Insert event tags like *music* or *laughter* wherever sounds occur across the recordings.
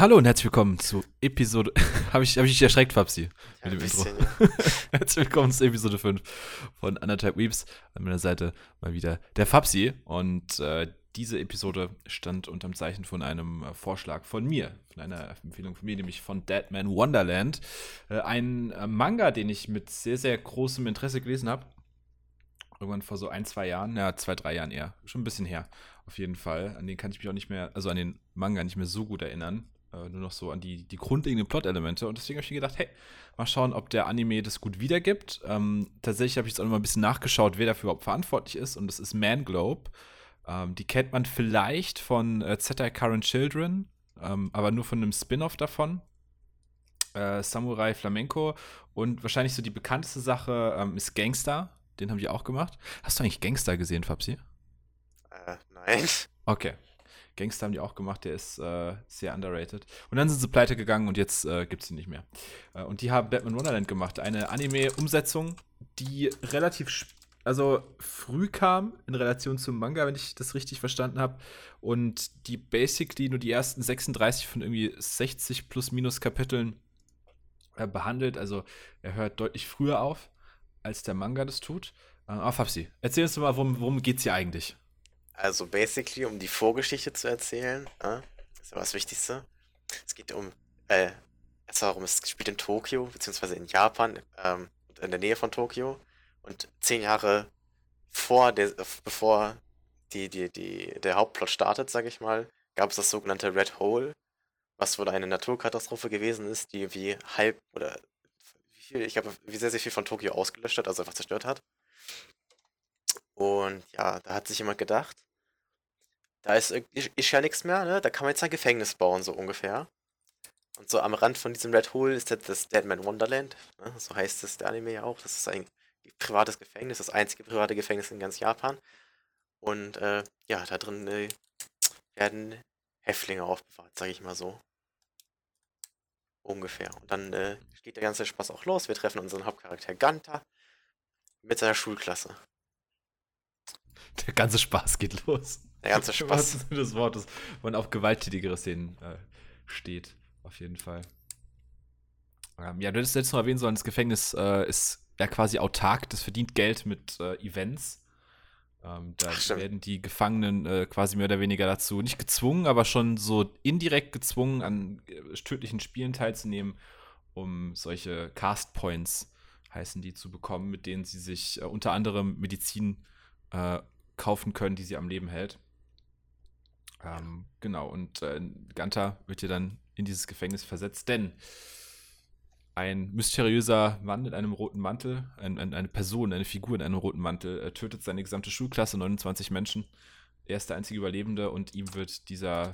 Hallo und herzlich willkommen zu Episode. *laughs* Habe ich, hab ich dich erschreckt, Fabsi? Ja, mit dem Intro. ja. *laughs* herzlich willkommen zu Episode 5 von Anderthalb Weeps. An meiner Seite mal wieder der Fabsi. Und äh, diese Episode stand unter dem Zeichen von einem äh, Vorschlag von mir, von einer Empfehlung von mir, nämlich von Deadman Wonderland. Äh, ein äh, Manga, den ich mit sehr, sehr großem Interesse gelesen habe. Irgendwann vor so ein, zwei Jahren, ja, zwei, drei Jahren eher. Schon ein bisschen her, auf jeden Fall. An den kann ich mich auch nicht mehr, also an den Manga nicht mehr so gut erinnern. Äh, nur noch so an die, die grundlegenden Plot-Elemente. Und deswegen habe ich mir gedacht, hey, mal schauen, ob der Anime das gut wiedergibt. Ähm, tatsächlich habe ich jetzt auch noch mal ein bisschen nachgeschaut, wer dafür überhaupt verantwortlich ist. Und das ist Manglobe. Ähm, die kennt man vielleicht von äh, Zettai Current Children, ähm, aber nur von einem Spin-off davon. Äh, Samurai Flamenco. Und wahrscheinlich so die bekannteste Sache ähm, ist Gangster. Den haben die auch gemacht. Hast du eigentlich Gangster gesehen, Fabsi? Äh, nein. Okay. Gangster haben die auch gemacht, der ist äh, sehr underrated. Und dann sind sie pleite gegangen und jetzt äh, gibt es ihn nicht mehr. Äh, und die haben Batman Wonderland gemacht, eine Anime-Umsetzung, die relativ, also früh kam in Relation zum Manga, wenn ich das richtig verstanden habe. Und die basically nur die ersten 36 von irgendwie 60 plus minus Kapiteln äh, behandelt. Also er hört deutlich früher auf, als der Manga das tut. Äh, aber Fabsi, erzähl uns mal, worum, worum geht es hier eigentlich? Also basically, um die Vorgeschichte zu erzählen, äh, ist ja das Wichtigste. Es geht um, äh, erstmal darum, es spielt in Tokio, beziehungsweise in Japan, ähm, in der Nähe von Tokio. Und zehn Jahre vor der, äh, bevor die, die, die, der Hauptplot startet, sag ich mal, gab es das sogenannte Red Hole, was wohl eine Naturkatastrophe gewesen ist, die wie halb oder wie viel, ich glaube, wie sehr, sehr viel von Tokio ausgelöscht hat, also einfach zerstört hat. Und ja, da hat sich jemand gedacht, da ist, ist ja nichts mehr, ne? Da kann man jetzt ein Gefängnis bauen, so ungefähr. Und so am Rand von diesem Red Hole ist jetzt das Deadman Wonderland, ne? So heißt es der Anime ja auch. Das ist ein privates Gefängnis, das einzige private Gefängnis in ganz Japan. Und äh, ja, da drin äh, werden Häftlinge aufbewahrt, sage ich mal so. Ungefähr. Und dann äh, geht der ganze Spaß auch los. Wir treffen unseren Hauptcharakter Ganta mit seiner Schulklasse. Der ganze Spaß geht los. Der ganze *laughs* Spaß. des Wortes. Man auf gewalttätigere Szenen äh, steht, auf jeden Fall. Ähm, ja, du hättest jetzt noch erwähnen sollen, das Gefängnis äh, ist ja quasi autark, das verdient Geld mit äh, Events. Ähm, da Ach, werden die Gefangenen äh, quasi mehr oder weniger dazu nicht gezwungen, aber schon so indirekt gezwungen, an äh, tödlichen Spielen teilzunehmen, um solche Cast Points heißen die zu bekommen, mit denen sie sich äh, unter anderem Medizin äh, kaufen können, die sie am Leben hält. Ähm, genau, und äh, Ganta wird hier dann in dieses Gefängnis versetzt, denn ein mysteriöser Mann in einem roten Mantel, ein, ein, eine Person, eine Figur in einem roten Mantel, äh, tötet seine gesamte Schulklasse, 29 Menschen. Er ist der einzige Überlebende und ihm wird dieser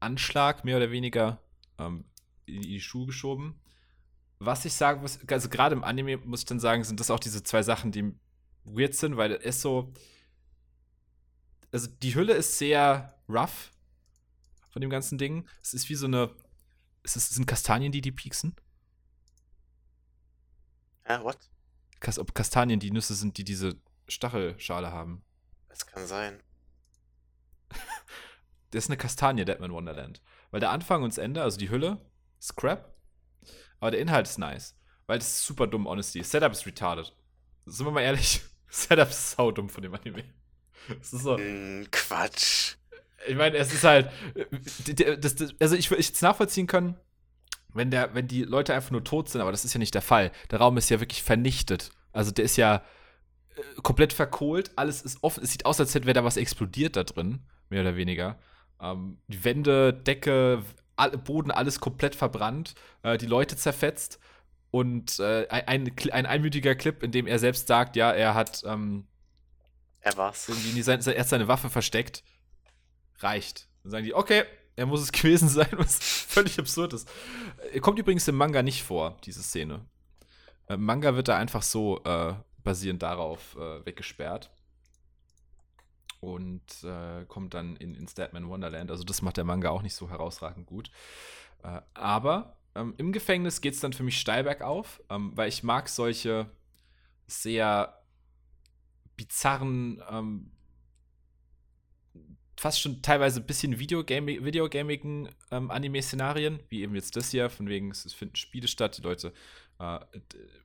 Anschlag mehr oder weniger ähm, in die Schuhe geschoben. Was ich sagen muss, also gerade im Anime muss ich dann sagen, sind das auch diese zwei Sachen, die weird sind, weil es so, also die Hülle ist sehr rough von dem ganzen Ding. Es ist wie so eine, es, ist, es sind Kastanien, die die pieksen. Hä, what? Kas ob Kastanien die Nüsse sind, die diese Stachelschale haben. Das kann sein. *laughs* Das ist eine Kastanie, Deadman Wonderland. Weil der Anfang und das Ende, also die Hülle, ist crap. Aber der Inhalt ist nice. Weil das ist super dumm, honestly. Setup ist retarded. Sind wir mal ehrlich. *laughs* Setup ist saudumm von dem Anime. *laughs* Es ist so, Hm, Quatsch. ich meine, es ist halt, das, das, also ich würde jetzt nachvollziehen können, wenn der, wenn die Leute einfach nur tot sind, aber das ist ja nicht der Fall. Der Raum ist ja wirklich vernichtet. Also der ist ja äh, komplett verkohlt, alles ist offen. Es sieht aus, als hätte wäre da was explodiert da drin, mehr oder weniger. Ähm, die Wände, Decke, Boden, alles komplett verbrannt, äh, die Leute zerfetzt und äh, ein, ein, ein einmütiger Clip, in dem er selbst sagt, ja, er hat ähm, Er war's. irgendwie in sein, er hat seine Waffe versteckt, reicht. Dann sagen die, okay, er muss es *laughs* gewesen sein, was völlig absurd ist. Äh, Kommt übrigens im Manga nicht vor, diese Szene. Im Manga wird er einfach so äh, basierend darauf äh, weggesperrt. Und äh, kommt dann in, in Statman Wonderland. Also das macht der Manga auch nicht so herausragend gut. Äh, aber ähm, im Gefängnis geht es dann für mich steil bergauf, ähm, weil ich mag solche sehr bizarren ähm, fast schon teilweise ein bisschen videogamigen ähm, Anime-Szenarien, wie eben jetzt das hier, von wegen, es finden Spiele statt, die Leute äh,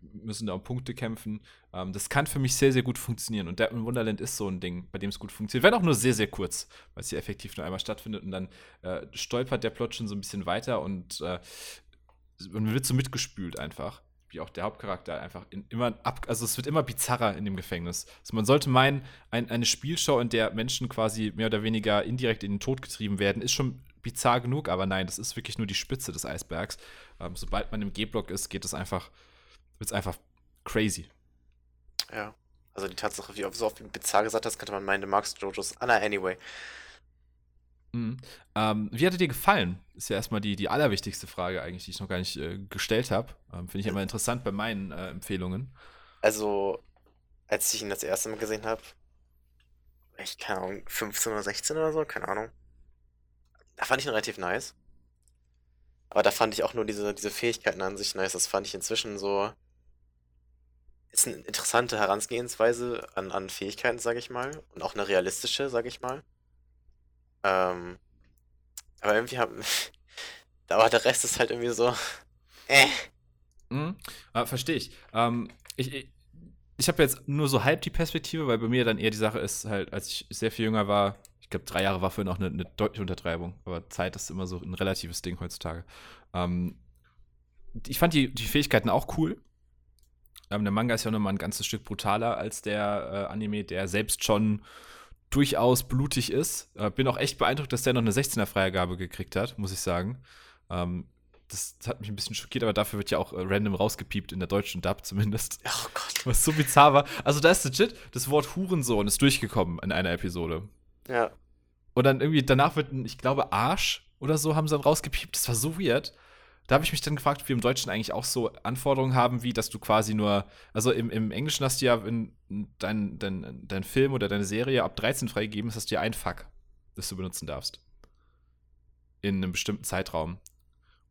müssen da um Punkte kämpfen. Ähm, das kann für mich sehr, sehr gut funktionieren. Und Deadman Wonderland ist so ein Ding, bei dem es gut funktioniert. Wenn auch nur sehr, sehr kurz, weil es hier effektiv nur einmal stattfindet und dann äh, stolpert der Plot schon so ein bisschen weiter und äh, man wird so mitgespült einfach wie auch der Hauptcharakter einfach immer ab, also es wird immer bizarrer in dem Gefängnis. Also man sollte meinen, ein, eine Spielshow, in der Menschen quasi mehr oder weniger indirekt in den Tod getrieben werden, ist schon bizarr genug, aber nein, das ist wirklich nur die Spitze des Eisbergs. Ähm, sobald man im G-Block ist, geht es einfach, wird es einfach crazy. Ja. Also die Tatsache, wie so oft bizarr gesagt hast, könnte man meinen, du magst Jojos. Anna, anyway. Mhm. Ähm, wie hat er dir gefallen? Ist ja erstmal die, die allerwichtigste Frage eigentlich, die ich noch gar nicht äh, gestellt habe. Ähm, Finde ich immer interessant bei meinen äh, Empfehlungen. Also, als ich ihn das erste Mal gesehen habe, ich keine Ahnung, 15 oder 16 oder so, keine Ahnung. Da fand ich ihn relativ nice. Aber da fand ich auch nur diese, diese Fähigkeiten an sich nice. Das fand ich inzwischen so. Ist eine interessante Herangehensweise an, an Fähigkeiten, sage ich mal. Und auch eine realistische, sage ich mal. Ähm, aber irgendwie haben. *laughs* aber der Rest ist halt irgendwie so. *laughs* Äh. Mhm. Äh, Verstehe ich. Ähm, ich. Ich, ich habe jetzt nur so halb die Perspektive, weil bei mir dann eher die Sache ist, halt, als ich sehr viel jünger war, ich glaube, drei Jahre war für noch eine, eine, deutliche Untertreibung, aber Zeit ist immer so ein relatives Ding heutzutage. Ähm, ich fand die, die Fähigkeiten auch cool. Ähm, der Manga ist ja nochmal ein ganzes Stück brutaler als der äh, Anime, der selbst schon durchaus blutig ist. Äh, bin auch echt beeindruckt, dass der noch eine 16er-Freigabe gekriegt hat, muss ich sagen. Ähm, das hat mich ein bisschen schockiert, aber dafür wird ja auch äh, random rausgepiept in der deutschen Dub zumindest. Oh Gott. *laughs* Was so bizarr war. Also da ist legit, das Wort Hurensohn ist durchgekommen in einer Episode. Ja. Und dann irgendwie danach wird, ein, ich glaube, Arsch oder so haben sie dann rausgepiept. Das war so weird da habe ich mich dann gefragt, ob wir im Deutschen eigentlich auch so Anforderungen haben, wie dass du quasi nur, also im, im Englischen hast du ja in, dein, dein, dein Film oder deine Serie ab 13 freigegeben, hast du ja ein Fuck, das du benutzen darfst. In einem bestimmten Zeitraum.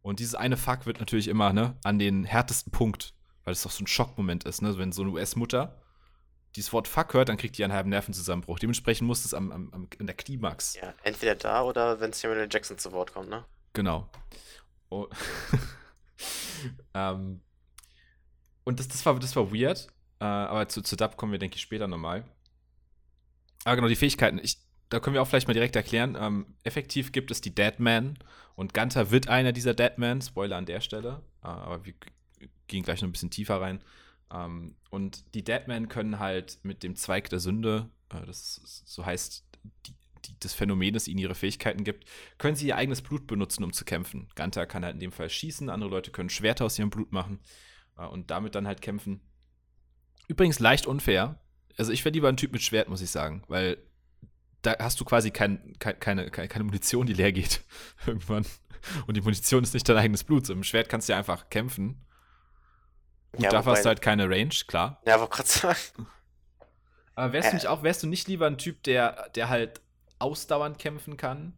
Und dieses eine Fuck wird natürlich immer ne, an den härtesten Punkt, weil es doch so ein Schockmoment ist, ne? Wenn so eine US-Mutter dieses Wort Fuck hört, dann kriegt die einen halben Nervenzusammenbruch. Dementsprechend muss es am, am, am, in der Klimax. Ja, entweder da oder wenn Samuel Jackson zu Wort kommt, ne? Genau. Oh. *laughs* ähm, und das, das, war, das war weird. Äh, aber zu, zu Dub kommen wir, denke ich, später nochmal. Ah, genau, die Fähigkeiten. Ich, da können wir auch vielleicht mal direkt erklären. Ähm, effektiv gibt es die Deadman und Gunther wird einer dieser Deadman. Spoiler an der Stelle. Äh, aber wir gehen gleich noch ein bisschen tiefer rein. Ähm, und die Deadman können halt mit dem Zweig der Sünde, äh, das ist, so heißt die, die, das Phänomen, das ihnen ihre Fähigkeiten gibt, können sie ihr eigenes Blut benutzen, um zu kämpfen. Ganta kann halt in dem Fall schießen, andere Leute können Schwerter aus ihrem Blut machen äh, und damit dann halt kämpfen. Übrigens leicht unfair. Also ich wäre lieber ein Typ mit Schwert, muss ich sagen, weil da hast du quasi kein, kein, keine, keine Munition, die leer geht *laughs* irgendwann. Und die Munition ist nicht dein eigenes Blut. So im Schwert kannst du ja einfach kämpfen. Gut, ja, dafür hast du halt keine Range, klar. Ja, aber gerade sagen. Aber wärst du äh. nicht auch, wärst du nicht lieber ein Typ, der, der halt ausdauernd kämpfen kann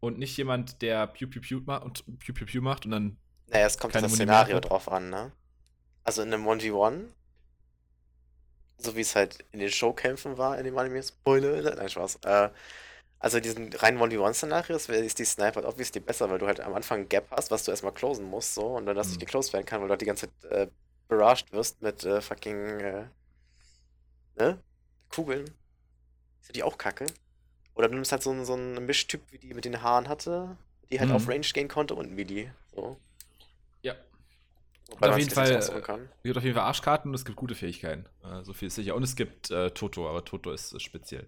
und nicht jemand, der Pew Pew Pew macht und Pew Pew Pew macht und dann. Naja, es kommt das Szenario drauf an, ne? Also in einem 1v1, so wie es halt in den Showkämpfen war, in dem Anime, Spoiler, *laughs* nein, Spaß. Äh, also diesen reinen 1v1-Szenario ist die Sniper halt obviously besser, weil du halt am Anfang ein Gap hast, was du erstmal closen musst, so, und dann das mhm. nicht geclosed werden kann, weil du halt die ganze Zeit äh, barraged wirst mit äh, fucking, äh, ne? Kugeln. Ist ja die auch kacke. Oder du nimmst halt so, einen, so einen Mischtyp, wie die mit den Haaren hatte, die halt mhm. auf Range gehen konnte und wie die. So. Ja. Wobei auf jeden Fall, es gibt auf jeden Fall Arschkarten und es gibt gute Fähigkeiten. Äh, so viel ist sicher. Und es gibt äh, Toto, aber Toto ist, ist speziell.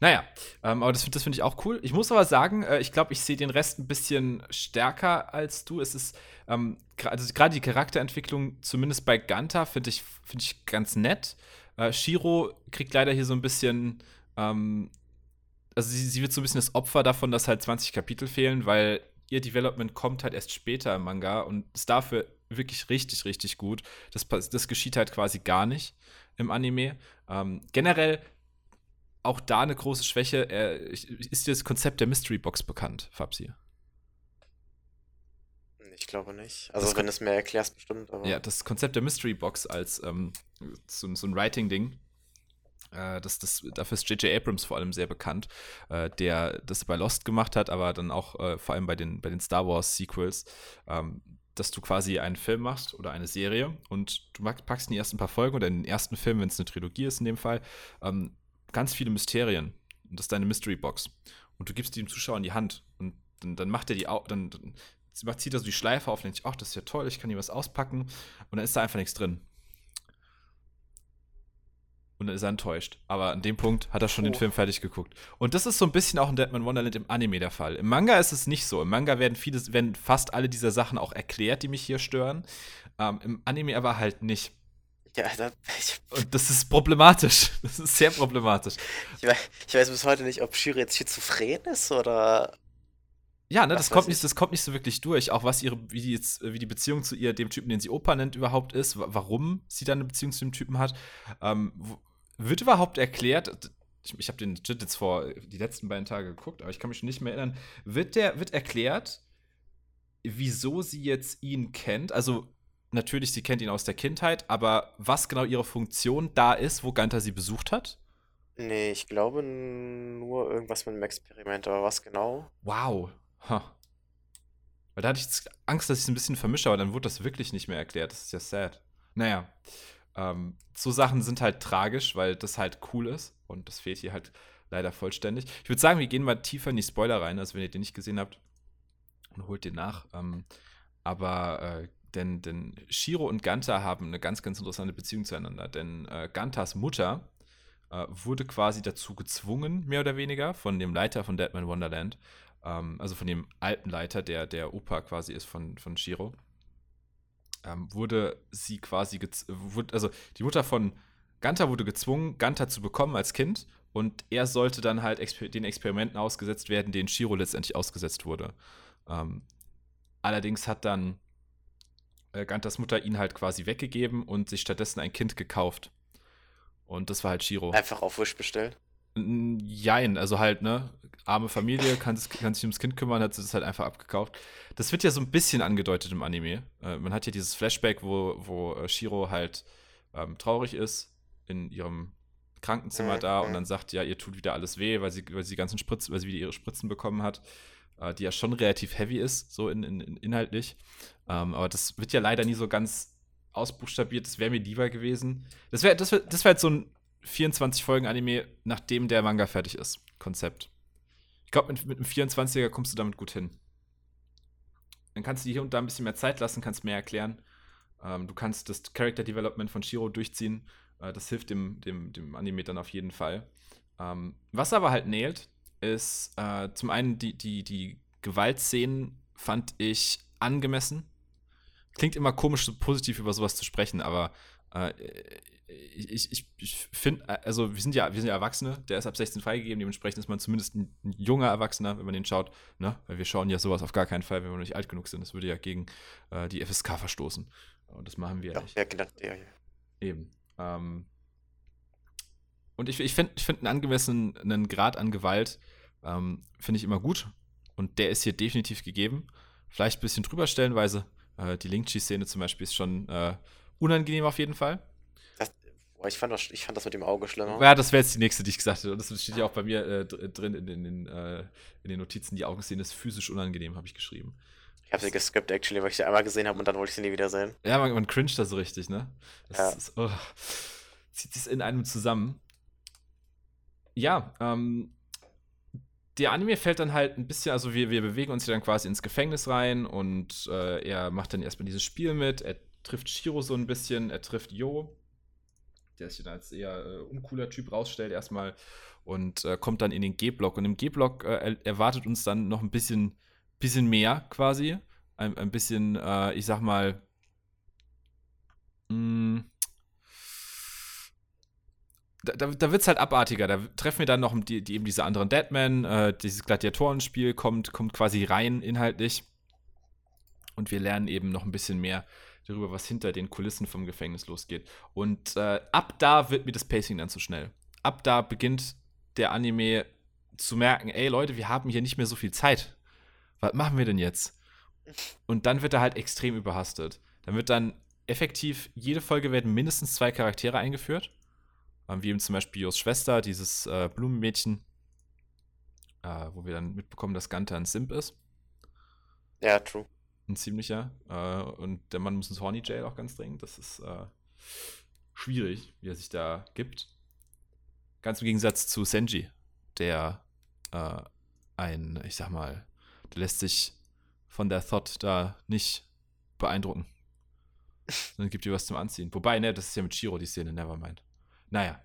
Naja, ähm, aber das, das finde ich auch cool. Ich muss aber sagen, äh, ich glaube, ich sehe den Rest ein bisschen stärker als du. Es ist, ähm, also gerade die Charakterentwicklung, zumindest bei Ganta, finde ich, find ich ganz nett. Äh, Shiro kriegt leider hier so ein bisschen ähm, also sie, sie wird so ein bisschen das Opfer davon, dass halt 20 Kapitel fehlen, weil ihr Development kommt halt erst später im Manga und ist dafür wirklich richtig, richtig gut. Das, das geschieht halt quasi gar nicht im Anime. Ähm, generell auch da eine große Schwäche. Äh, ist dir das Konzept der Mystery Box bekannt, Fabsi? Ich glaube nicht. Also, das wenn du es mir erklärst, bestimmt. ja, das Konzept der Mystery Box als ähm, so, so ein Writing-Ding Äh, das, das, dafür ist J.J. Abrams vor allem sehr bekannt, äh, der das bei Lost gemacht hat, aber dann auch äh, vor allem bei den, bei den Star Wars Sequels, ähm, dass du quasi einen Film machst oder eine Serie und du packst in die ersten paar Folgen oder in den ersten Film, wenn es eine Trilogie ist in dem Fall, ähm, ganz viele Mysterien. Und das ist deine Mystery Box. Und du gibst die dem Zuschauer in die Hand. Und dann, dann macht er die auch, dann, dann zieht er so die Schleife auf und denkt, ach, das ist ja toll, ich kann hier was auspacken. Und dann ist da einfach nichts drin. Und dann ist er enttäuscht. Aber an dem Punkt hat er schon oh. den Film fertig geguckt. Und das ist so ein bisschen auch in Deadman Wonderland im Anime der Fall. Im Manga ist es nicht so. Im Manga werden viele, werden fast alle dieser Sachen auch erklärt, die mich hier stören. Ähm, Im Anime aber halt nicht. Ja, da, Und das ist problematisch. *laughs* Das ist sehr problematisch. Ich weiß, ich weiß bis heute nicht, ob Shiro jetzt schizophren ist oder. Ja, ne, das kommt, nicht, das kommt nicht so wirklich durch. Auch was ihre, wie die, jetzt, wie die Beziehung zu ihr, dem Typen, den sie Opa nennt, überhaupt ist, warum sie dann eine Beziehung zu dem Typen hat. Ähm, wird überhaupt erklärt, ich, ich habe den Shit jetzt vor die letzten beiden Tage geguckt, aber ich kann mich schon nicht mehr erinnern, wird der, wird erklärt, wieso sie jetzt ihn kennt? Also, natürlich, sie kennt ihn aus der Kindheit, aber was genau ihre Funktion da ist, wo Ganter sie besucht hat? Nee, ich glaube nur irgendwas mit einem Experiment, aber was genau? Wow. Huh. Weil da hatte ich jetzt Angst, dass ich es ein bisschen vermische, aber dann wurde das wirklich nicht mehr erklärt. Das ist ja sad. Naja. Ähm, so Sachen sind halt tragisch, weil das halt cool ist und das fehlt hier halt leider vollständig. Ich würde sagen, wir gehen mal tiefer in die Spoiler rein, also wenn ihr den nicht gesehen habt, und holt den nach. Ähm, aber äh, denn, denn Shiro und Ganta haben eine ganz, ganz interessante Beziehung zueinander. Denn äh, Gantas Mutter äh, wurde quasi dazu gezwungen, mehr oder weniger, von dem Leiter von Deadman Wonderland, ähm, also von dem alten Leiter, der der Opa quasi ist von, von Shiro, ähm, wurde sie quasi, wurde, also die Mutter von Ganta wurde gezwungen, Ganta zu bekommen als Kind und er sollte dann halt exper den Experimenten ausgesetzt werden, denen Shiro letztendlich ausgesetzt wurde. Ähm, allerdings hat dann äh, Gantas Mutter ihn halt quasi weggegeben und sich stattdessen ein Kind gekauft. Und das war halt Shiro. Einfach auf Wish bestellen? Jein, also halt, ne, arme Familie, kann, kann sich ums Kind kümmern, hat sie das halt einfach abgekauft. Das wird ja so ein bisschen angedeutet im Anime. Äh, man hat ja dieses Flashback, wo, wo äh, Shiro halt ähm, traurig ist in ihrem Krankenzimmer da und dann sagt, ja, ihr tut wieder alles weh, weil sie, weil sie die ganzen Spritzen, weil sie wieder ihre Spritzen bekommen hat, äh, die ja schon relativ heavy ist, so in, in, in inhaltlich. Ähm, aber das wird ja leider nie so ganz ausbuchstabiert. Das wäre mir lieber gewesen. Das wäre das wär, das wär jetzt so ein 24 Folgen Anime, nachdem der Manga fertig ist. Konzept. Ich glaube, mit, mit einem 24er kommst du damit gut hin. Dann kannst du dir hier und da ein bisschen mehr Zeit lassen, kannst mehr erklären. Ähm, du kannst das Character Development von Shiro durchziehen. Äh, das hilft dem, dem, dem Anime dann auf jeden Fall. Ähm, was aber halt nailt, ist äh, zum einen die, die, die Gewaltszenen fand ich angemessen. Klingt immer komisch, so positiv über sowas zu sprechen, aber äh, ich, ich, ich finde, also wir sind ja, wir sind ja Erwachsene, der ist ab 16 freigegeben, dementsprechend ist man zumindest ein, junger Erwachsener, wenn man den schaut, ne? Weil wir schauen ja sowas auf gar keinen Fall, wenn wir noch nicht alt genug sind. Das würde ja gegen äh, die FSK verstoßen. Und das machen wir ja, nicht. Ja, genau, ja, ja. Eben. Ähm, und ich, ich finde ich find einen angemessenen Grad an Gewalt, ähm, finde ich immer gut. Und der ist hier definitiv gegeben. Vielleicht ein bisschen drüber stellenweise. Äh, die Link-Chi-Szene zum Beispiel ist schon äh, unangenehm auf jeden Fall. Boah, ich fand, das, ich fand das mit dem Auge schlimmer. Ja, das wäre jetzt die nächste, die ich gesagt hätte. Und das steht ja auch bei mir äh, drin in, in, in, äh, in, den Notizen. Die Augenszene ist physisch unangenehm, habe ich geschrieben. Ich habe sie geskippt, actually, weil ich sie einmal gesehen habe und dann wollte ich sie nie wieder sehen. Ja, man, man cringet da so richtig, ne? Das ja. Ist, oh, zieht sich in einem zusammen. Ja, ähm, der Anime fällt dann halt ein bisschen, also wir, wir bewegen uns hier dann quasi ins Gefängnis rein und äh, er macht dann erstmal dieses Spiel mit. Er trifft Shiro so ein bisschen, er trifft Yo der sich dann als eher äh, uncooler Typ rausstellt erstmal und äh, kommt dann in den G-Block. Und im G-Block äh, erwartet uns dann noch ein bisschen, bisschen mehr quasi. Ein, ein bisschen, äh, ich sag mal, mm, da, da, da wird es halt abartiger. Da treffen wir dann noch die, die eben diese anderen Deadmen. Äh, dieses Gladiatorenspiel kommt, kommt quasi rein inhaltlich. Und wir lernen eben noch ein bisschen mehr darüber, was hinter den Kulissen vom Gefängnis losgeht. Und äh, ab da wird mir das Pacing dann zu schnell. Ab da beginnt der Anime zu merken, ey Leute, wir haben hier nicht mehr so viel Zeit. Was machen wir denn jetzt? Und dann wird er halt extrem überhastet. Dann wird dann effektiv, jede Folge werden mindestens zwei Charaktere eingeführt. Ähm, wie eben zum Beispiel Jos Schwester, dieses äh, Blumenmädchen, äh, wo wir dann mitbekommen, dass Gunther ein Simp ist. Ja, true. Ein ziemlicher. Äh, und der Mann muss ins Horny Jail auch ganz dringend. Das ist äh, schwierig, wie er sich da gibt. Ganz im Gegensatz zu Senji, der äh, ein, ich sag mal, der lässt sich von der Thought da nicht beeindrucken. *laughs* Dann gibt ihr was zum Anziehen. Wobei, ne, das ist ja mit Shiro die Szene, nevermind. Naja.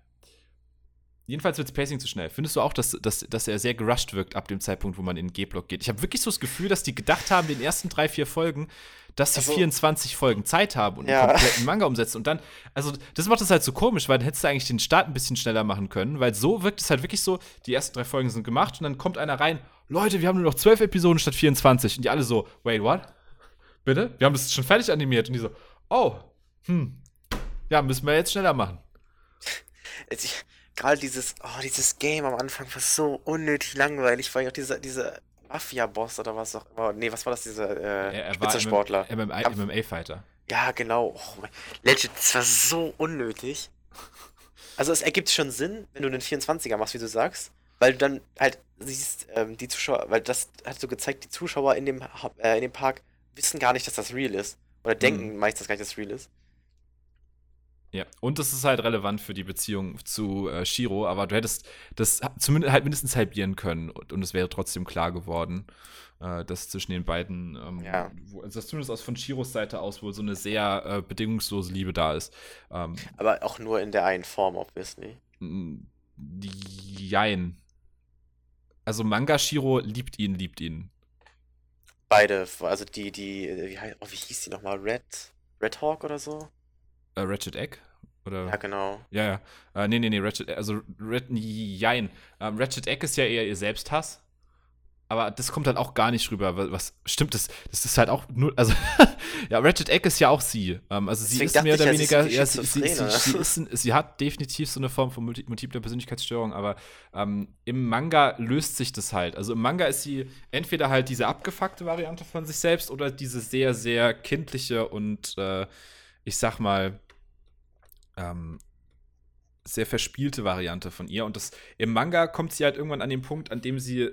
Jedenfalls wird Pacing zu schnell. Findest du auch, dass, dass, dass er sehr gerusht wirkt ab dem Zeitpunkt, wo man in den G-Block geht? Ich habe wirklich so das Gefühl, dass die gedacht haben, in den ersten drei, vier Folgen, dass sie also, 24 Folgen Zeit haben und ja. einen kompletten Manga umsetzen. Und dann, also das macht es halt so komisch, weil dann hättest du eigentlich den Start ein bisschen schneller machen können, weil so wirkt es halt wirklich so, die ersten drei Folgen sind gemacht und dann kommt einer rein, Leute, wir haben nur noch zwölf Episoden statt 24. Und die alle so, wait, what? Bitte? Wir haben das schon fertig animiert. Und die so, oh, hm, ja, müssen wir jetzt schneller machen. *laughs* Gerade dieses, oh, dieses Game am Anfang war so unnötig langweilig, weil auch dieser, dieser Mafia-Boss oder was auch immer. Nee, was war das, dieser äh, er, er Spitzensportler? MMA-Fighter. Ja, genau. Oh, legit, das war so unnötig. Also es ergibt schon Sinn, wenn du einen 24er machst, wie du sagst, weil du dann halt siehst, ähm, die Zuschauer, weil das hat so gezeigt, die Zuschauer in dem, äh, in dem Park wissen gar nicht, dass das real ist. Oder denken mhm. meistens gar nicht, dass das real ist. Ja, und das ist halt relevant für die Beziehung zu äh, Shiro, aber du hättest das zumindest halt mindestens halbieren können und, und es wäre trotzdem klar geworden, äh, dass zwischen den beiden, ähm, ja. wo, also dass zumindest aus von Shiros Seite aus wohl so eine sehr äh, bedingungslose Liebe da ist. Ähm, aber auch nur in der einen Form, obviously. Jein. Also Manga Shiro liebt ihn, liebt ihn. Beide, also die, die, wie, oh, wie hieß die nochmal? Red, Red Hawk oder so? Uh, Ratchet Egg? Oder? Ja, genau. Ja, ja. Uh, nee, nee, nee, Ratchet, also, Red, jein. Ähm, Ratchet Egg ist ja eher ihr Selbsthass. Aber das kommt halt auch gar nicht rüber. Was stimmt das? Das ist halt auch nur, also *laughs* ja, Ratchet Egg ist ja auch sie. Um, also Deswegen sie ist mehr oder weniger, ja, sie, sie, sie, sie, ist, *laughs* sie hat definitiv so eine Form von multipler Persönlichkeitsstörung, aber um, im Manga löst sich das halt. Also im Manga ist sie entweder halt diese abgefuckte Variante von sich selbst oder diese sehr, sehr kindliche und äh, ich sag mal, ähm, sehr verspielte Variante von ihr. Und das, im Manga kommt sie halt irgendwann an den Punkt, an dem sie,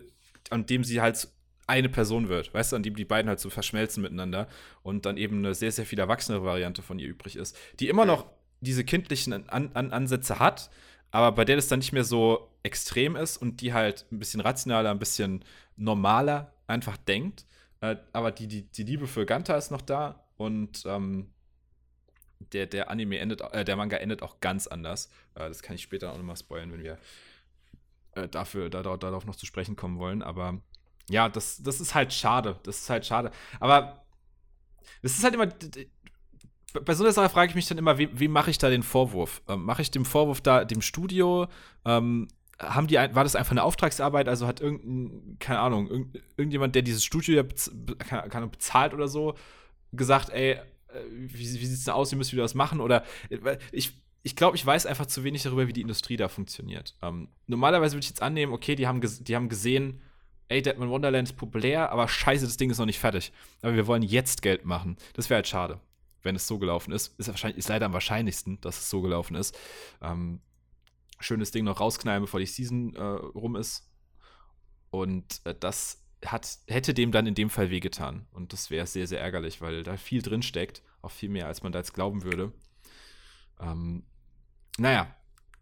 an dem sie halt eine Person wird, weißt du, an dem die beiden halt so verschmelzen miteinander und dann eben eine sehr, sehr viel erwachsenere Variante von ihr übrig ist, die immer noch diese kindlichen an an Ansätze hat, aber bei der das dann nicht mehr so extrem ist und die halt ein bisschen rationaler, ein bisschen normaler einfach denkt. Äh, aber die, die, die Liebe für Ganta ist noch da und ähm, der, der Anime endet, äh, der Manga endet auch ganz anders. Äh, das kann ich später auch nochmal spoilern, wenn wir äh, dafür, da, darauf noch zu sprechen kommen wollen. Aber ja, das, das ist halt schade. Das ist halt schade. Aber es ist halt immer. Bei so einer Sache frage ich mich dann immer, wem, wem mache ich da den Vorwurf? Ähm, mache ich den Vorwurf da dem Studio? Ähm, haben die, war das einfach eine Auftragsarbeit? Also hat irgendein, keine Ahnung, irgend, irgendjemand, der dieses Studio ja bez, bezahlt oder so, gesagt, ey, wie, wie sieht es denn aus, wie müssen wir das machen? Oder äh, ich, ich glaube, ich weiß einfach zu wenig darüber, wie die Industrie da funktioniert. Ähm, normalerweise würde ich jetzt annehmen, okay, die haben, die haben gesehen, ey, Deadman Wonderland ist populär, aber scheiße, das Ding ist noch nicht fertig. Aber wir wollen jetzt Geld machen. Das wäre halt schade, wenn es so gelaufen ist. Ist, wahrscheinlich, ist leider am wahrscheinlichsten, dass es so gelaufen ist. Ähm, schönes Ding noch rausknallen, bevor die Season äh, rum ist. Und äh, das hat, hätte dem dann in dem Fall wehgetan. Und das wäre sehr, sehr ärgerlich, weil da viel drin steckt. Auch viel mehr, als man da jetzt glauben würde. Ähm, naja,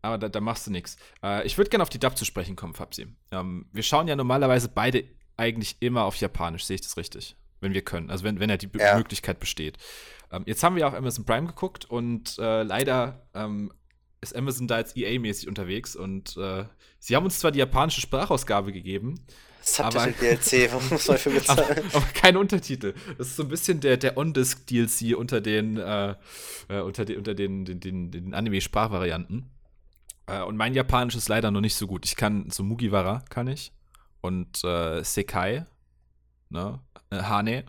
aber da, da machst du nichts. Äh, ich würde gerne auf die Dub zu sprechen kommen, Fabsi. Ähm, wir schauen ja normalerweise beide eigentlich immer auf Japanisch, sehe ich das richtig? Wenn wir können, also wenn, wenn ja die ja. Möglichkeit besteht. Ähm, jetzt haben wir auf Amazon Prime geguckt und äh, leider ähm, ist Amazon da jetzt EA-mäßig unterwegs und äh, sie haben uns zwar die japanische Sprachausgabe gegeben, Subtitle DLC, warum muss man dafür bezahlen? aber, aber keine Untertitel. Das ist so ein bisschen der, der On-Disc-DLC unter den, äh, äh, unter, den, unter den, den, den, den Anime-Sprachvarianten. Äh, und mein Japanisch ist leider noch nicht so gut. Ich kann so Mugiwara kann ich. Und äh, Sekai, ne? Äh, Hane,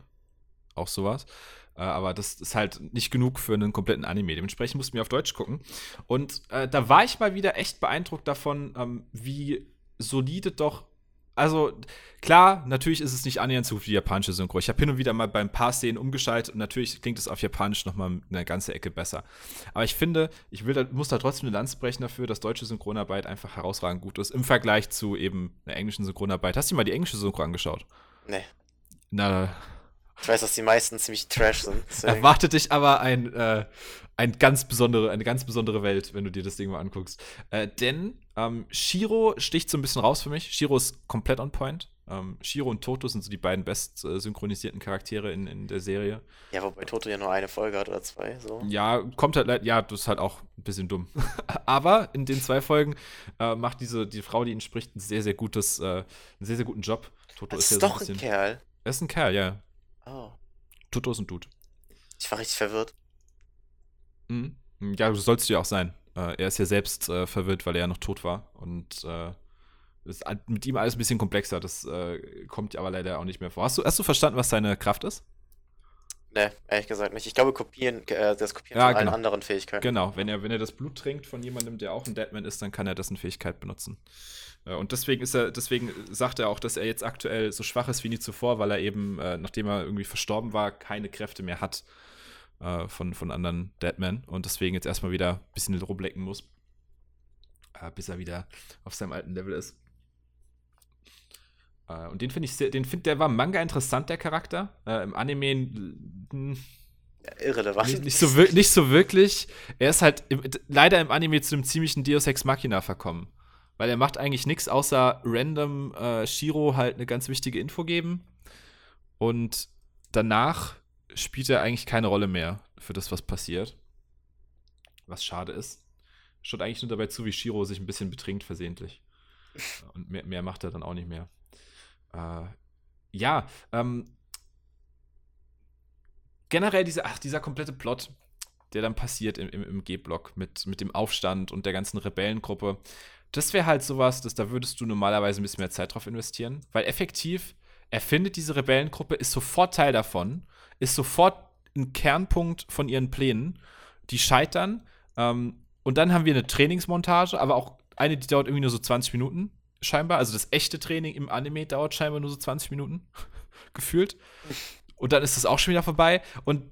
auch sowas. Äh, aber das ist halt nicht genug für einen kompletten Anime. Dementsprechend mussten wir auf Deutsch gucken. Und da war ich mal wieder echt beeindruckt davon, ähm, wie solide doch also klar, natürlich ist es nicht annähernd so gut wie die japanische Synchro. Ich habe hin und wieder mal beim paar Szenen umgeschaltet und natürlich klingt es auf Japanisch noch mal eine ganze Ecke besser. Aber ich finde, ich will, muss da trotzdem eine Lanze brechen dafür, dass deutsche Synchronarbeit einfach herausragend gut ist im Vergleich zu eben einer englischen Synchronarbeit. Hast du dir mal die englische Synchro angeschaut? Nee. Na, Ich weiß, dass die meisten ziemlich trash sind. deswegen- Erwartet dich aber ein, äh, ein ganz besondere, eine ganz besondere Welt, wenn du dir das Ding mal anguckst. Äh, denn ähm, Shiro sticht so ein bisschen raus für mich. Shiro ist komplett on point. Ähm, Shiro und Toto sind so die beiden best äh, synchronisierten Charaktere in, in der Serie. Ja, wobei Toto ja nur eine Folge hat oder zwei. So. Ja, kommt halt, leid- ja, das ist halt auch ein bisschen dumm. *laughs* aber in den zwei Folgen äh, macht diese die Frau, die ihn spricht, ein sehr, sehr gutes, äh, einen sehr, sehr guten Job. Toto Das ist, ist ja doch so ein ein bisschen. Kerl. Er ist ein Kerl, ja. Ist ein Dude. Ich war richtig verwirrt. Mhm. Ja, du sollst du ja auch sein. Äh, er ist ja selbst äh, verwirrt, weil er ja noch tot war. Und äh, ist mit ihm alles ein bisschen komplexer. Das äh, kommt aber leider auch nicht mehr vor. Hast du, hast du verstanden, was seine Kraft ist? Ne, ehrlich gesagt nicht. Ich glaube, kopieren, äh, das Kopieren Ja, von allen genau. anderen Fähigkeiten. Genau, wenn er, wenn er das Blut trinkt von jemandem, der auch ein Deadman ist, dann kann er dessen Fähigkeit benutzen. Äh, und deswegen ist er, deswegen sagt er auch, dass er jetzt aktuell so schwach ist wie nie zuvor, weil er eben, äh, nachdem er irgendwie verstorben war, keine Kräfte mehr hat äh, von, von anderen Deadmen und deswegen jetzt erstmal wieder ein bisschen rumlecken muss, äh, bis er wieder auf seinem alten Level ist. Äh, und den finde ich sehr, den find, der war Manga interessant, der Charakter. Äh, Im Anime Ja, irrelevant. nicht, nicht, so, nicht so wirklich. Er ist halt im, leider im Anime zu einem ziemlichen Deus Ex Machina verkommen. Weil er macht eigentlich nichts außer random äh, Shiro halt eine ganz wichtige Info geben. Und danach spielt er eigentlich keine Rolle mehr für das, was passiert. Was schade ist. Schaut eigentlich nur dabei zu, wie Shiro sich ein bisschen betrinkt versehentlich. *laughs* Und mehr, mehr macht er dann auch nicht mehr. Äh, ja, ähm, generell dieser, ach, dieser komplette Plot, der dann passiert im, im, im G-Block mit, mit dem Aufstand und der ganzen Rebellengruppe, das wäre halt sowas, dass da würdest du normalerweise ein bisschen mehr Zeit drauf investieren, weil effektiv, er findet diese Rebellengruppe, ist sofort Teil davon, ist sofort ein Kernpunkt von ihren Plänen, die scheitern, ähm, und dann haben wir eine Trainingsmontage, aber auch eine, die dauert irgendwie nur so 20 Minuten, scheinbar. Also das echte Training im Anime dauert scheinbar nur so 20 Minuten, *laughs* gefühlt. Und dann ist das auch schon wieder vorbei. Und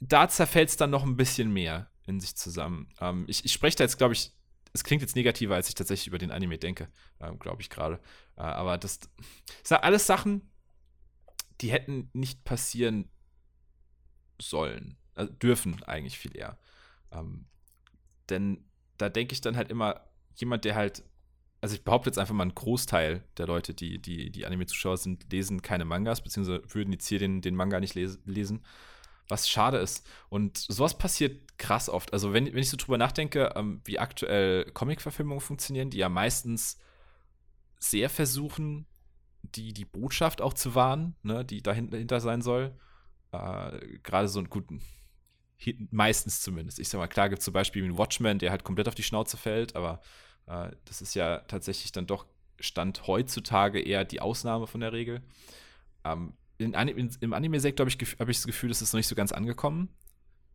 da zerfällt es dann noch ein bisschen mehr in sich zusammen. Ähm, ich, ich spreche da jetzt, glaube ich, es klingt jetzt negativer, als ich tatsächlich über den Anime denke, ähm, glaube ich gerade. Äh, aber das, das sind alles Sachen, die hätten nicht passieren sollen. Also dürfen eigentlich viel eher. Ähm, denn da denke ich dann halt immer, jemand, der halt, also ich behaupte jetzt einfach mal, ein Großteil der Leute, die, die, die Anime-Zuschauer sind, lesen keine Mangas, beziehungsweise würden jetzt hier den, den Manga nicht les lesen. Was schade ist. Und sowas passiert krass oft. Also, wenn, wenn ich so drüber nachdenke, ähm, wie aktuell Comic-Verfilmungen funktionieren, die ja meistens sehr versuchen, die, die Botschaft auch zu wahren, ne, die dahinter sein soll. Äh, Gerade so einen guten, meistens zumindest. Ich sag mal, klar gibt es zum Beispiel einen Watchman, der halt komplett auf die Schnauze fällt, aber äh, das ist ja tatsächlich dann doch Stand heutzutage eher die Ausnahme von der Regel. Ähm, in, in, Im Anime-Sektor habe ich, gef- hab ich das Gefühl, das ist noch nicht so ganz angekommen.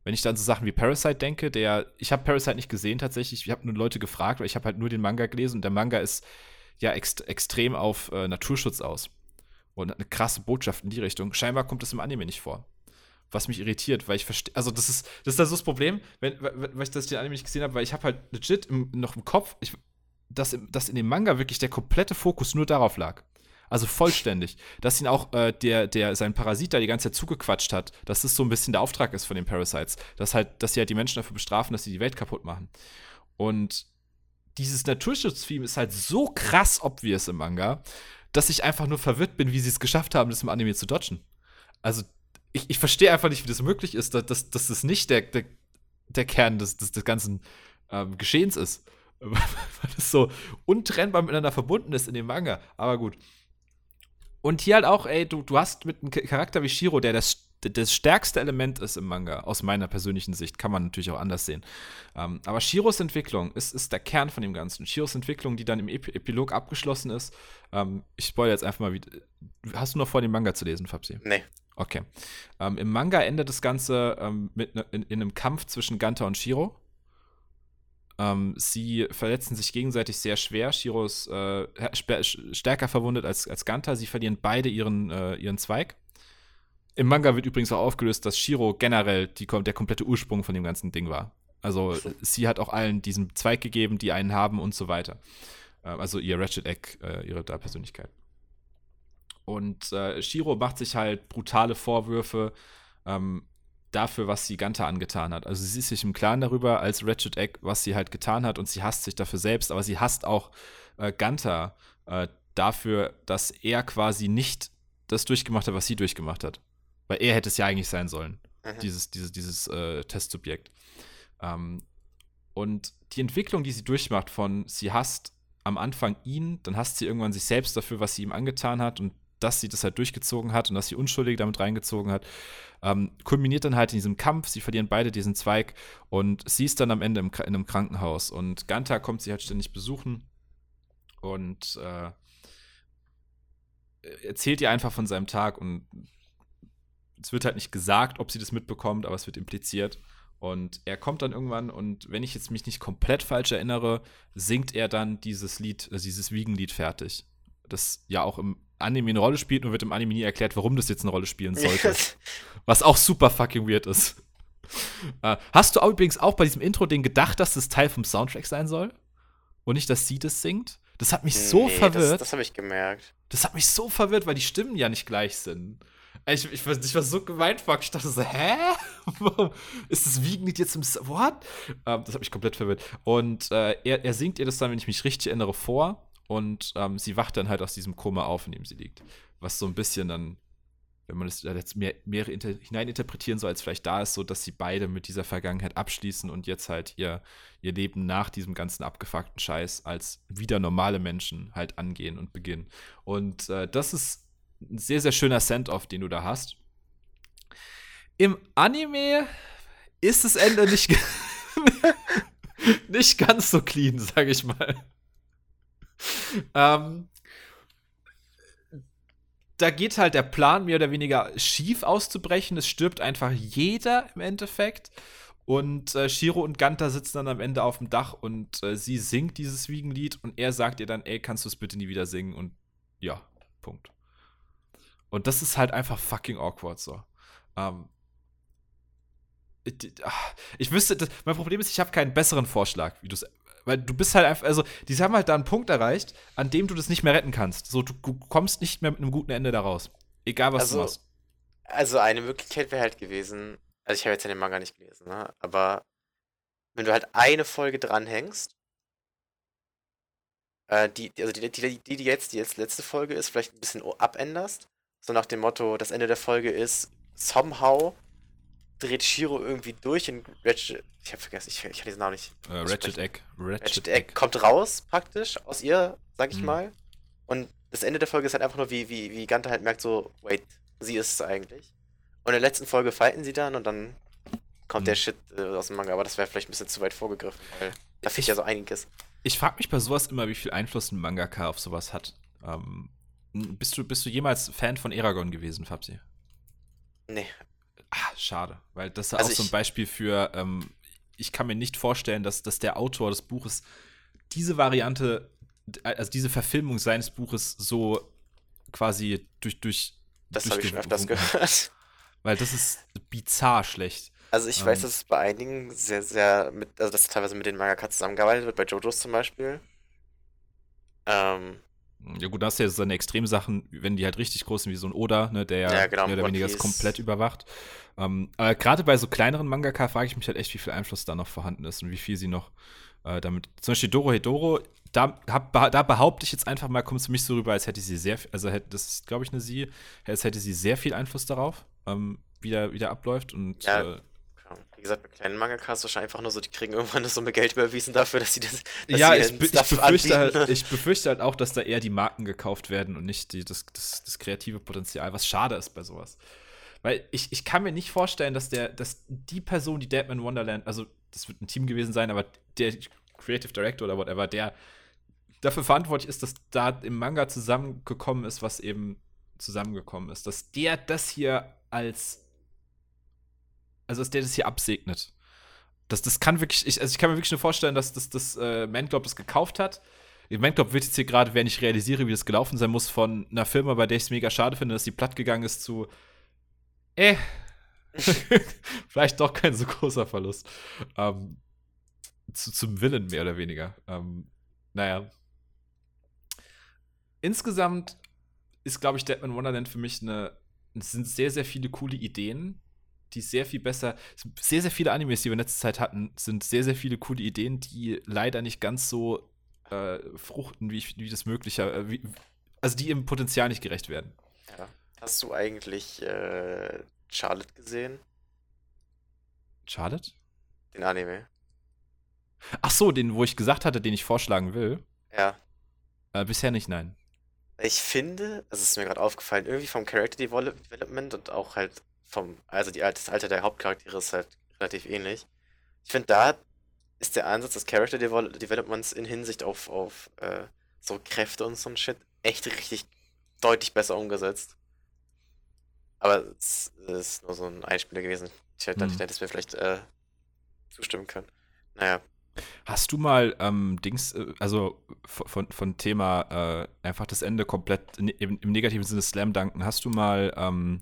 Wenn ich dann so Sachen wie Parasite denke, der, ich habe Parasite nicht gesehen tatsächlich, ich habe nur Leute gefragt, weil ich habe halt nur den Manga gelesen und der Manga ist ja ext extrem auf äh, Naturschutz aus und hat eine krasse Botschaft in die Richtung. Scheinbar kommt das im Anime nicht vor. Was mich irritiert, weil ich verstehe, also das ist, das ist das, so das Problem, wenn, weil ich das den Anime nicht gesehen habe, weil ich habe halt legit im, noch im Kopf, ich, dass, dass in dem Manga wirklich der komplette Fokus nur darauf lag. Also vollständig. Dass ihn auch äh, der, der sein Parasit da die ganze Zeit zugequatscht hat, dass das so ein bisschen der Auftrag ist von den Parasites. Dass halt, dass sie halt die Menschen dafür bestrafen, dass sie die Welt kaputt machen. Und dieses Naturschutz-Theme ist halt so krass obvious im Manga, dass ich einfach nur verwirrt bin, wie sie es geschafft haben, das im Anime zu dodgen. Also, ich, ich verstehe einfach nicht, wie das möglich ist, dass, dass, dass das nicht der, der, der Kern des, des, des ganzen ähm, Geschehens ist. *laughs* Weil das so untrennbar miteinander verbunden ist in dem Manga. Aber gut. Und hier halt auch, ey, du, du hast mit einem Charakter wie Shiro, der das, das stärkste Element ist im Manga, aus meiner persönlichen Sicht, kann man natürlich auch anders sehen. Ähm, aber Shiros Entwicklung ist, ist der Kern von dem Ganzen. Shiros Entwicklung, die dann im Ep Epilog abgeschlossen ist. Ähm, ich spoilere jetzt einfach mal wieder. Hast du noch vor, den Manga zu lesen, Fabsi? Nee. Okay. Ähm, Im Manga endet das Ganze ähm, mit ne, in, in einem Kampf zwischen Ganta und Shiro. Ähm, sie verletzen sich gegenseitig sehr schwer. Shiro ist äh, stärker verwundet als, als Ganta. Sie verlieren beide ihren, äh, ihren Zweig. Im Manga wird übrigens auch aufgelöst, dass Shiro generell die, der komplette Ursprung von dem ganzen Ding war. Also *laughs* sie hat auch allen diesen Zweig gegeben, die einen haben und so weiter. Äh, also ihr Ratchet Egg, äh, ihre da Persönlichkeit. Und äh, Shiro macht sich halt brutale Vorwürfe ähm, dafür, was sie Ganta angetan hat. Also sie ist sich im Klaren darüber als Ratchet Egg, was sie halt getan hat und sie hasst sich dafür selbst, aber sie hasst auch äh, Ganta äh, dafür, dass er quasi nicht das durchgemacht hat, was sie durchgemacht hat. Weil er hätte es ja eigentlich sein sollen, mhm. dieses, dieses, dieses äh, Testsubjekt. Ähm, und die Entwicklung, die sie durchmacht von sie hasst am Anfang ihn, dann hasst sie irgendwann sich selbst dafür, was sie ihm angetan hat und dass sie das halt durchgezogen hat und dass sie Unschuldige damit reingezogen hat, ähm, kulminiert dann halt in diesem Kampf. Sie verlieren beide diesen Zweig und sie ist dann am Ende im, in einem Krankenhaus und Ganta kommt sie halt ständig besuchen und äh, erzählt ihr einfach von seinem Tag und es wird halt nicht gesagt, ob sie das mitbekommt, aber es wird impliziert. Und er kommt dann irgendwann und wenn ich jetzt mich nicht komplett falsch erinnere, singt er dann dieses Lied, also dieses Wiegenlied fertig. Das ja auch im Anime eine Rolle spielt und wird im Anime nie erklärt, warum das jetzt eine Rolle spielen *laughs* sollte. Yes. Was auch super fucking weird ist. *laughs* Äh, hast du übrigens auch bei diesem Intro-Ding gedacht, dass das Teil vom Soundtrack sein soll? Und nicht, dass sie das singt? Das hat mich so nee, verwirrt. Das, das habe ich gemerkt. Das hat mich so verwirrt, weil die Stimmen ja nicht gleich sind. Ich, ich, ich war so gemeinfuck. Ich dachte so, hä? *laughs* Warum ist das Wiegenlied jetzt im. What? Ähm, das hat mich komplett verwirrt. Und äh, er, er singt ihr das dann, wenn ich mich richtig erinnere, vor. Und ähm, sie wacht dann halt aus diesem Koma auf, in dem sie liegt. Was so ein bisschen dann, wenn man das jetzt mehr, inter, hineininterpretieren soll, als vielleicht da ist, so dass sie beide mit dieser Vergangenheit abschließen und jetzt halt ihr, ihr Leben nach diesem ganzen abgefuckten Scheiß als wieder normale Menschen halt angehen und beginnen. Und äh, das ist ein sehr, sehr schöner Send-Off, den du da hast. Im Anime ist das Ende nicht, *laughs* nicht ganz so clean, sag ich mal. *laughs* ähm, da geht halt der Plan mehr oder weniger schief auszubrechen. Es stirbt einfach jeder im Endeffekt. Und äh, Shiro und Ganta sitzen dann am Ende auf dem Dach und äh, sie singt dieses Wiegenlied und er sagt ihr dann, ey, kannst du es bitte nie wieder singen? Und ja, Punkt. Und das ist halt einfach fucking awkward so. Ähm, ich, ich wüsste, das, mein Problem ist, ich habe keinen besseren Vorschlag, wie du es. Weil du bist halt einfach, also, die haben halt da einen Punkt erreicht, an dem du das nicht mehr retten kannst. So, du, du kommst nicht mehr mit einem guten Ende daraus. Egal, was also, du machst. Also, eine Möglichkeit wäre halt gewesen, also, ich habe jetzt ja den Manga nicht gelesen, ne? Aber wenn du halt eine Folge dranhängst, äh, die, also die, die, die, die jetzt, die jetzt letzte Folge ist, vielleicht ein bisschen abänderst so nach dem Motto, das Ende der Folge ist, somehow dreht Shiro irgendwie durch und Ratchet, ich habe vergessen, ich, ich hatte diesen Namen nicht. Uh, Ratchet Egg. Ratchet, Ratchet Egg. Egg kommt raus, praktisch, aus ihr, sag ich hm. mal. Und das Ende der Folge ist halt einfach nur, wie, wie, wie Ganta halt merkt, so, wait, sie ist es eigentlich. Und in der letzten Folge fighten sie dann und dann kommt hm. der Shit äh, aus dem Manga, aber das wäre vielleicht ein bisschen zu weit vorgegriffen, weil da fehlt ja so einiges. Ich frage mich bei sowas immer, wie viel Einfluss ein Mangaka auf sowas hat. Ähm, bist du, bist du jemals Fan von Eragon gewesen, Fabsi? Nee. Ah, schade, weil das ist also auch so ein Beispiel für, ähm, ich kann mir nicht vorstellen, dass, dass der Autor des Buches diese Variante, also diese Verfilmung seines Buches so quasi durch. durch das habe ich schon öfters gehört. *laughs* Weil das ist bizarr schlecht. Also ich ähm, weiß, dass es bei einigen sehr, sehr mit, also dass teilweise mit den Mangaka zusammengearbeitet wird, bei JoJo's zum Beispiel. Ähm, ja gut, da hast du ja seine Extremsachen, wenn die halt richtig groß sind, wie so ein Oda, ne, der ja, genau, mehr oder weniger das komplett überwacht. Ähm, aber gerade bei so kleineren Mangaka frage ich mich halt echt, wie viel Einfluss da noch vorhanden ist und wie viel sie noch äh, damit. Zum Beispiel Doro Hedoro, da, hab, da behaupte ich jetzt einfach mal, kommt es für mich so rüber, als hätte sie sehr, also hätte, das ist, glaube ich, eine sie, als hätte sie sehr viel Einfluss darauf, ähm, wie, der, wie der abläuft und ja. Äh, wie gesagt, bei kleinen Mangakas wahrscheinlich einfach nur so, die kriegen irgendwann eine Summe Geld überwiesen dafür, dass sie das. Dass ja, ich, ich, befürchte halt, ich befürchte halt auch, dass da eher die Marken gekauft werden und nicht die, das, das, das kreative Potenzial, was schade ist bei sowas. Weil ich, ich kann mir nicht vorstellen, dass der, dass die Person, die Deadman Wonderland, also das wird ein Team gewesen sein, aber der Creative Director oder whatever, der dafür verantwortlich ist, dass da im Manga zusammengekommen ist, was eben zusammengekommen ist. Dass der das hier als also dass der das hier absegnet. Das, das kann wirklich, ich, also ich kann mir wirklich nur vorstellen, dass das, das äh, Manglob das gekauft hat. Manglob wird jetzt hier gerade, wenn ich realisiere, wie das gelaufen sein muss, von einer Firma, bei der ich es mega schade finde, dass die platt gegangen ist, zu äh, *laughs* vielleicht doch kein so großer Verlust. Ähm, zu, zum Willen mehr oder weniger. Ähm, naja. Insgesamt ist, glaube ich, Deadman Wonderland für mich eine. Es sind sehr, sehr viele coole Ideen, die sehr viel besser. Sehr, sehr viele Animes, die wir in letzter Zeit hatten, sind sehr, sehr viele coole Ideen, die leider nicht ganz so äh, fruchten, wie, wie das mögliche. Äh, wie, also die im Potenzial nicht gerecht werden. Ja. Hast du eigentlich äh, Charlotte gesehen? Charlotte? Den Anime. Ach so, den, wo ich gesagt hatte, den ich vorschlagen will. Ja. Äh, bisher nicht, nein. Ich finde, also es ist mir gerade aufgefallen, irgendwie vom Character Development und auch halt vom, also die, das Alter der Hauptcharaktere ist halt relativ ähnlich. Ich finde, da ist der Ansatz des Character Developments in Hinsicht auf, auf äh, so Kräfte und so ein Shit echt richtig deutlich besser umgesetzt. Aber es ist nur so ein Einspieler gewesen. Ich hätte, hm. hätte es mir vielleicht äh, zustimmen können. Naja. Hast du mal ähm, Dings, äh, also von, von Thema äh, einfach das Ende komplett im, im negativen Sinne Slam danken, hast du mal, ähm,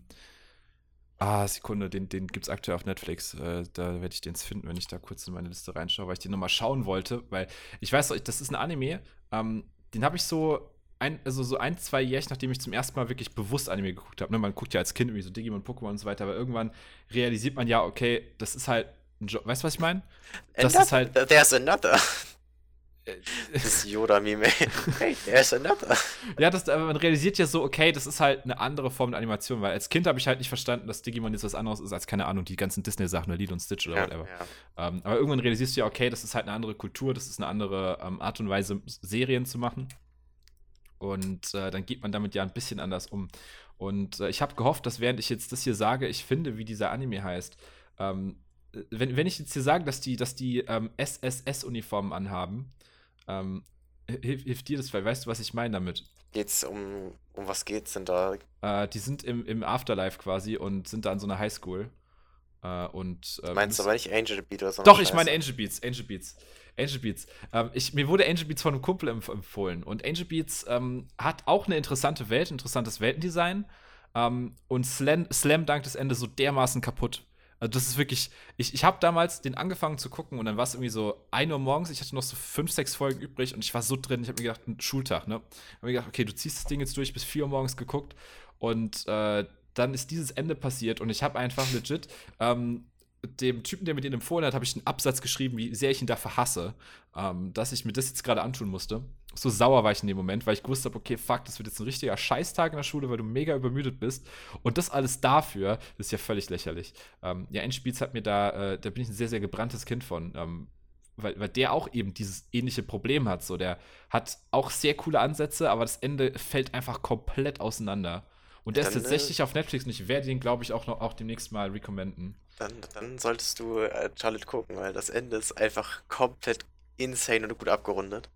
ah, Sekunde, den, den gibt es aktuell auf Netflix, äh, da werde ich den finden, wenn ich da kurz in meine Liste reinschaue, weil ich den nochmal schauen wollte, weil ich weiß, das ist ein Anime, ähm, den habe ich so ein, also so ein, zwei Jährchen, nachdem ich zum ersten Mal wirklich bewusst Anime geguckt habe. Ne? Man guckt ja als Kind irgendwie so Digimon, Pokémon und so weiter, aber irgendwann realisiert man ja, okay, das ist halt ein Job. Weißt du, was ich meine? Das ist halt. There's another. Das ist *laughs* Yoda-Meme. Hey, there's another. Ja, das, aber man realisiert ja so, okay, das ist halt eine andere Form der Animation, weil als Kind habe ich halt nicht verstanden, dass Digimon jetzt was anderes ist als, keine Ahnung, die ganzen Disney-Sachen, Lilo und Stitch oder ja, whatever. Ja. Ähm, aber irgendwann realisierst du ja, okay, das ist halt eine andere Kultur, das ist eine andere ähm, Art und Weise, Serien zu machen. Und äh, dann geht man damit ja ein bisschen anders um. Und äh, ich habe gehofft, dass während ich jetzt das hier sage, ich finde, wie dieser Anime heißt, ähm, wenn, wenn ich jetzt hier sage, dass die, dass die ähm, SSS-Uniformen anhaben, ähm, hilft, hilft dir das, weil weißt du, was ich meine damit? Geht's um, um was geht's denn da? Äh, die sind im, im Afterlife quasi und sind da an so einer Highschool. Äh, und, äh, Meinst du aber nicht Angel Beats oder so? Doch, ich meine Angel Beats, Angel Beats. Angel Beats. Ähm, ich, mir wurde Angel Beats von einem Kumpel empf empfohlen. Und Angel Beats ähm, hat auch eine interessante Welt, interessantes Weltendesign. Ähm, und Slam, Slam Dunk das Ende so dermaßen kaputt. Also das ist wirklich, ich, ich habe damals den angefangen zu gucken und dann war es irgendwie so 1 Uhr morgens, ich hatte noch so fünf, sechs Folgen übrig und ich war so drin, ich habe mir gedacht, ein Schultag, ne? Ich habe mir gedacht, okay, du ziehst das Ding jetzt durch, bis 4 Uhr morgens geguckt und äh, dann ist dieses Ende passiert und ich habe einfach legit ähm, dem Typen, der mir den empfohlen hat, habe ich einen Absatz geschrieben, wie sehr ich ihn dafür hasse, ähm, dass ich mir das jetzt gerade antun musste. So sauer war ich in dem Moment, weil ich gewusst habe, okay, fuck, das wird jetzt ein richtiger Scheißtag in der Schule, weil du mega übermüdet bist. Und das alles dafür das ist ja völlig lächerlich. Ähm, ja, Endspiels hat mir da, äh, da bin ich ein sehr, sehr gebranntes Kind von. Ähm, weil, weil der auch eben dieses ähnliche Problem hat. So, der hat auch sehr coole Ansätze, aber das Ende fällt einfach komplett auseinander. Und der dann, ist äh, tatsächlich äh, auf Netflix und ich werde den, glaube ich, auch noch auch demnächst mal recommenden. Dann, dann solltest du äh, Charlotte gucken, weil das Ende ist einfach komplett insane und gut abgerundet.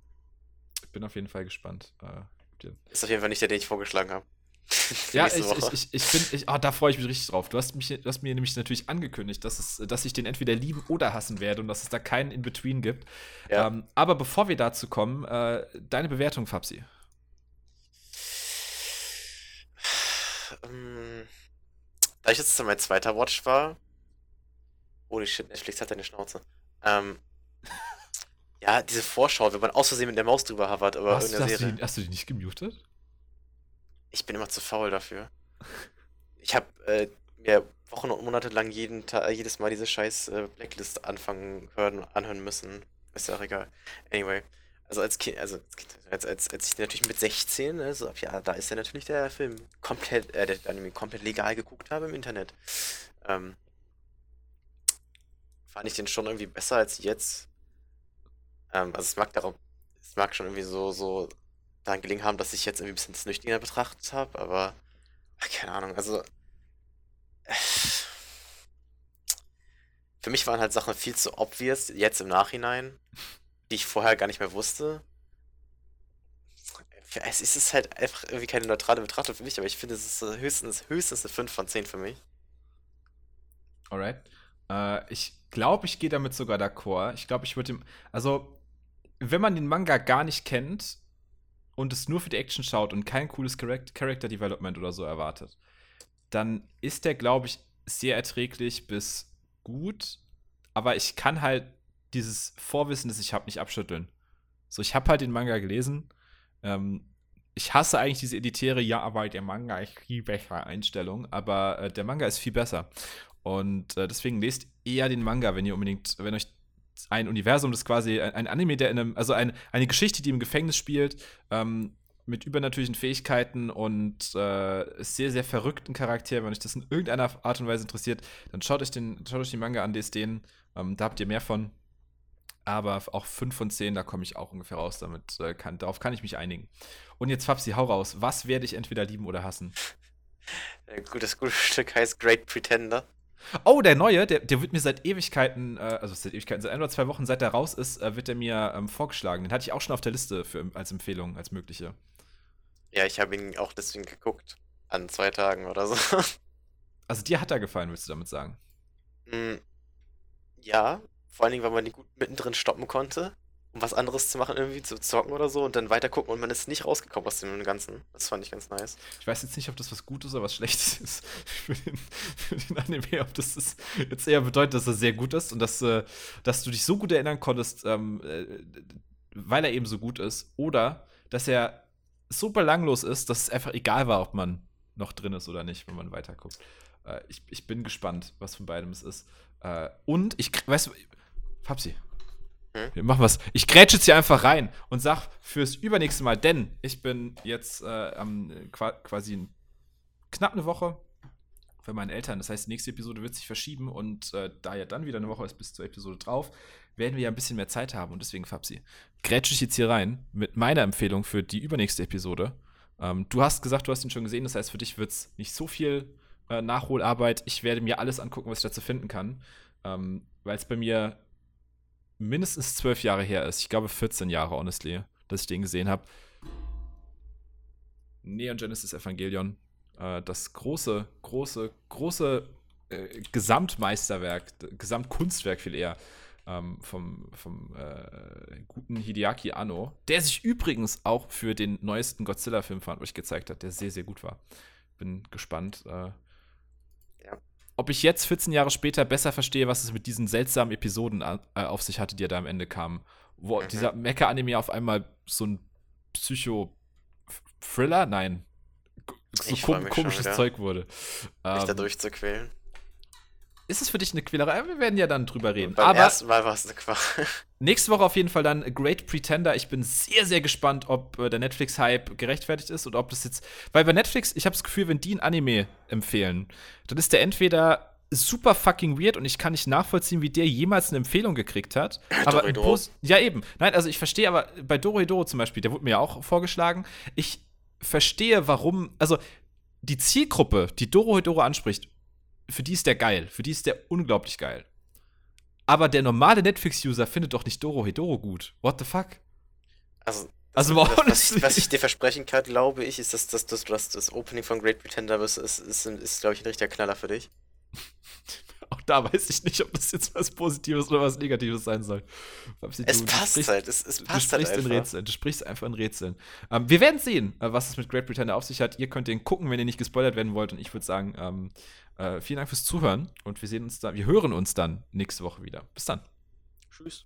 Ich bin auf jeden Fall gespannt. Äh, ist auf jeden Fall nicht der, den ich vorgeschlagen habe. *laughs* ja, ich, ich, ich, ich, bin, ich, oh, da freue ich mich richtig drauf. Du hast, mich, du hast mir nämlich natürlich angekündigt, dass, es, dass ich den entweder lieben oder hassen werde und dass es da keinen In-Between gibt. Ja. Ähm, aber bevor wir dazu kommen, äh, deine Bewertung, Fabsi. Ähm, da ich jetzt mein zweiter Watch war, Holy shit, Netflix hat eine Schnauze. Ähm, ja, diese Vorschau, wenn man aus Versehen mit der Maus drüber hovert, aber hast, hast, Serie. Du die, hast du die nicht gemutet? Ich bin immer zu faul dafür. Ich habe äh, mir Wochen und Monate lang jeden Tag, jedes Mal diese scheiß äh, Blacklist anfangen hören, anhören müssen. Ist ja auch egal. Anyway. Also als Kind, also als, als, als ich natürlich mit 16, also ja, da ist ja natürlich der Film komplett, äh, der Anime komplett legal geguckt habe im Internet. Ähm, fand ich den schon irgendwie besser als jetzt. Ähm, also es mag darum, es mag schon irgendwie so, so daran gelegen haben, dass ich jetzt irgendwie ein bisschen nüchterner betrachtet habe, aber ach, keine Ahnung, also für mich waren halt Sachen viel zu obvious, jetzt im Nachhinein, die ich vorher gar nicht mehr wusste. Es ist halt einfach irgendwie keine neutrale Betrachtung für mich, aber ich finde, es ist höchstens, höchstens eine 5 von 10 für mich. Alright. Äh, ich glaube, ich gehe damit sogar d'accord. Ich glaube, ich würde ihm. Also, wenn man den Manga gar nicht kennt und es nur für die Action schaut und kein cooles Character Development oder so erwartet, dann ist der, glaube ich, sehr erträglich bis gut. Aber ich kann halt dieses Vorwissen, das ich habe, nicht abschütteln. So, ich habe halt den Manga gelesen. Ähm, ich hasse eigentlich diese editäre, ja, aber der Manga ist viel besser Einstellung, aber äh, der Manga ist viel besser. Und äh, deswegen lest eher den Manga, wenn ihr unbedingt, wenn euch ein Universum, das quasi ein, Anime, der in einem, also ein, eine Geschichte, die im Gefängnis spielt, ähm, mit übernatürlichen Fähigkeiten und äh, sehr, sehr verrückten Charakter. Wenn euch das in irgendeiner Art und Weise interessiert, dann schaut euch den, schaut euch den Manga an, lest den. Ähm, da habt ihr mehr von. Aber auch 5 von 10, da komme ich auch ungefähr raus. Damit, äh, kann, darauf kann ich mich einigen. Und jetzt, Fabsi, hau raus. Was werde ich entweder lieben oder hassen? Gut, das gute Stück heißt Great Pretender. Oh, der neue, der, der wird mir seit Ewigkeiten, äh, also seit Ewigkeiten, seit ein oder zwei Wochen, seit der raus ist, äh, wird er mir ähm, vorgeschlagen. Den hatte ich auch schon auf der Liste für, als Empfehlung, als mögliche. Ja, ich habe ihn auch deswegen geguckt. An zwei Tagen oder so. *laughs* Also dir hat er gefallen, willst du damit sagen? Mm, ja, vor allen Dingen, weil man ihn gut mittendrin stoppen konnte um was anderes zu machen, irgendwie zu zocken oder so und dann weiter gucken und man ist nicht rausgekommen aus dem Ganzen. Das fand ich ganz nice. Ich weiß jetzt nicht, ob das was Gutes oder was Schlechtes *laughs* ist für den, für den Anime, ob das ist jetzt eher bedeutet, dass er sehr gut ist und dass, äh, dass du dich so gut erinnern konntest, ähm, äh, weil er eben so gut ist, oder dass er so belanglos ist, dass es einfach egal war, ob man noch drin ist oder nicht, wenn man weiterguckt. Äh, ich, ich bin gespannt, was von beidem es ist. Äh, und ich, weißt du, Fabsi, hm? Wir machen was. Ich grätsche jetzt hier einfach rein und sag fürs übernächste Mal, denn ich bin jetzt äh, am, quasi knapp eine Woche für meinen Eltern. Das heißt, die nächste Episode wird sich verschieben und äh, da ja dann wieder eine Woche ist bis zur Episode drauf, werden wir ja ein bisschen mehr Zeit haben und deswegen, Fabsi, grätsche ich jetzt hier rein mit meiner Empfehlung für die übernächste Episode. Ähm, du hast gesagt, du hast ihn schon gesehen, das heißt, für dich wird es nicht so viel äh, Nachholarbeit. Ich werde mir alles angucken, was ich dazu finden kann, ähm, weil es bei mir mindestens zwölf Jahre her ist. Ich glaube 14 Jahre, honestly, dass ich den gesehen habe. Neon Genesis Evangelion. Äh, das große, große, große äh, Gesamtmeisterwerk, Gesamtkunstwerk viel eher. Ähm, vom, vom äh, guten Hideaki Anno, der sich übrigens auch für den neuesten Godzilla-Film verantwortlich gezeigt hat, der sehr, sehr gut war. Bin gespannt, äh, ob ich jetzt 14 Jahre später besser verstehe, was es mit diesen seltsamen Episoden äh, auf sich hatte, die ja da am Ende kamen. Wo mhm. dieser Mecha-Anime auf einmal so ein Psycho-Thriller? Nein. So kom komisches Zeug wurde. Mich ähm, da durchzuquälen. Ist es für dich eine Quälerei? Wir werden ja dann drüber reden. beim Aber ersten Mal war es eine Qual. *laughs* Nächste Woche auf jeden Fall dann Great Pretender. Ich bin sehr, sehr gespannt, ob äh, der Netflix-Hype gerechtfertigt ist oder ob das jetzt. Weil bei Netflix, ich habe das Gefühl, wenn die ein Anime empfehlen, dann ist der entweder super fucking weird und ich kann nicht nachvollziehen, wie der jemals eine Empfehlung gekriegt hat. *clears throat* aber ja, eben. Nein, also ich verstehe aber bei Doro zum Beispiel, der wurde mir ja auch vorgeschlagen. Ich verstehe, warum. Also die Zielgruppe, die Doro anspricht, für die ist der geil. Für die ist der unglaublich geil. Aber der normale Netflix-User findet doch nicht Doro Hedoro gut. What the fuck? Also, also das, was, ich, was, ich, dir versprechen kann, glaube ich, ist, dass, dass, dass, dass das Opening von Great Pretender ist, ist, ist, ist glaube ich, ein richtiger Knaller für dich. *laughs* Auch da weiß ich nicht, ob das jetzt was Positives oder was Negatives sein soll. Es du, passt sprichst, halt, es, es passt du sprichst halt in Rätseln, du sprichst einfach in Rätseln. Ähm, wir werden sehen, äh, was es mit Great Pretender auf sich hat. Ihr könnt den gucken, wenn ihr nicht gespoilert werden wollt. Und ich würde sagen, ähm, äh, vielen Dank fürs Zuhören und wir sehen uns da, wir hören uns dann nächste Woche wieder. Bis dann. Tschüss.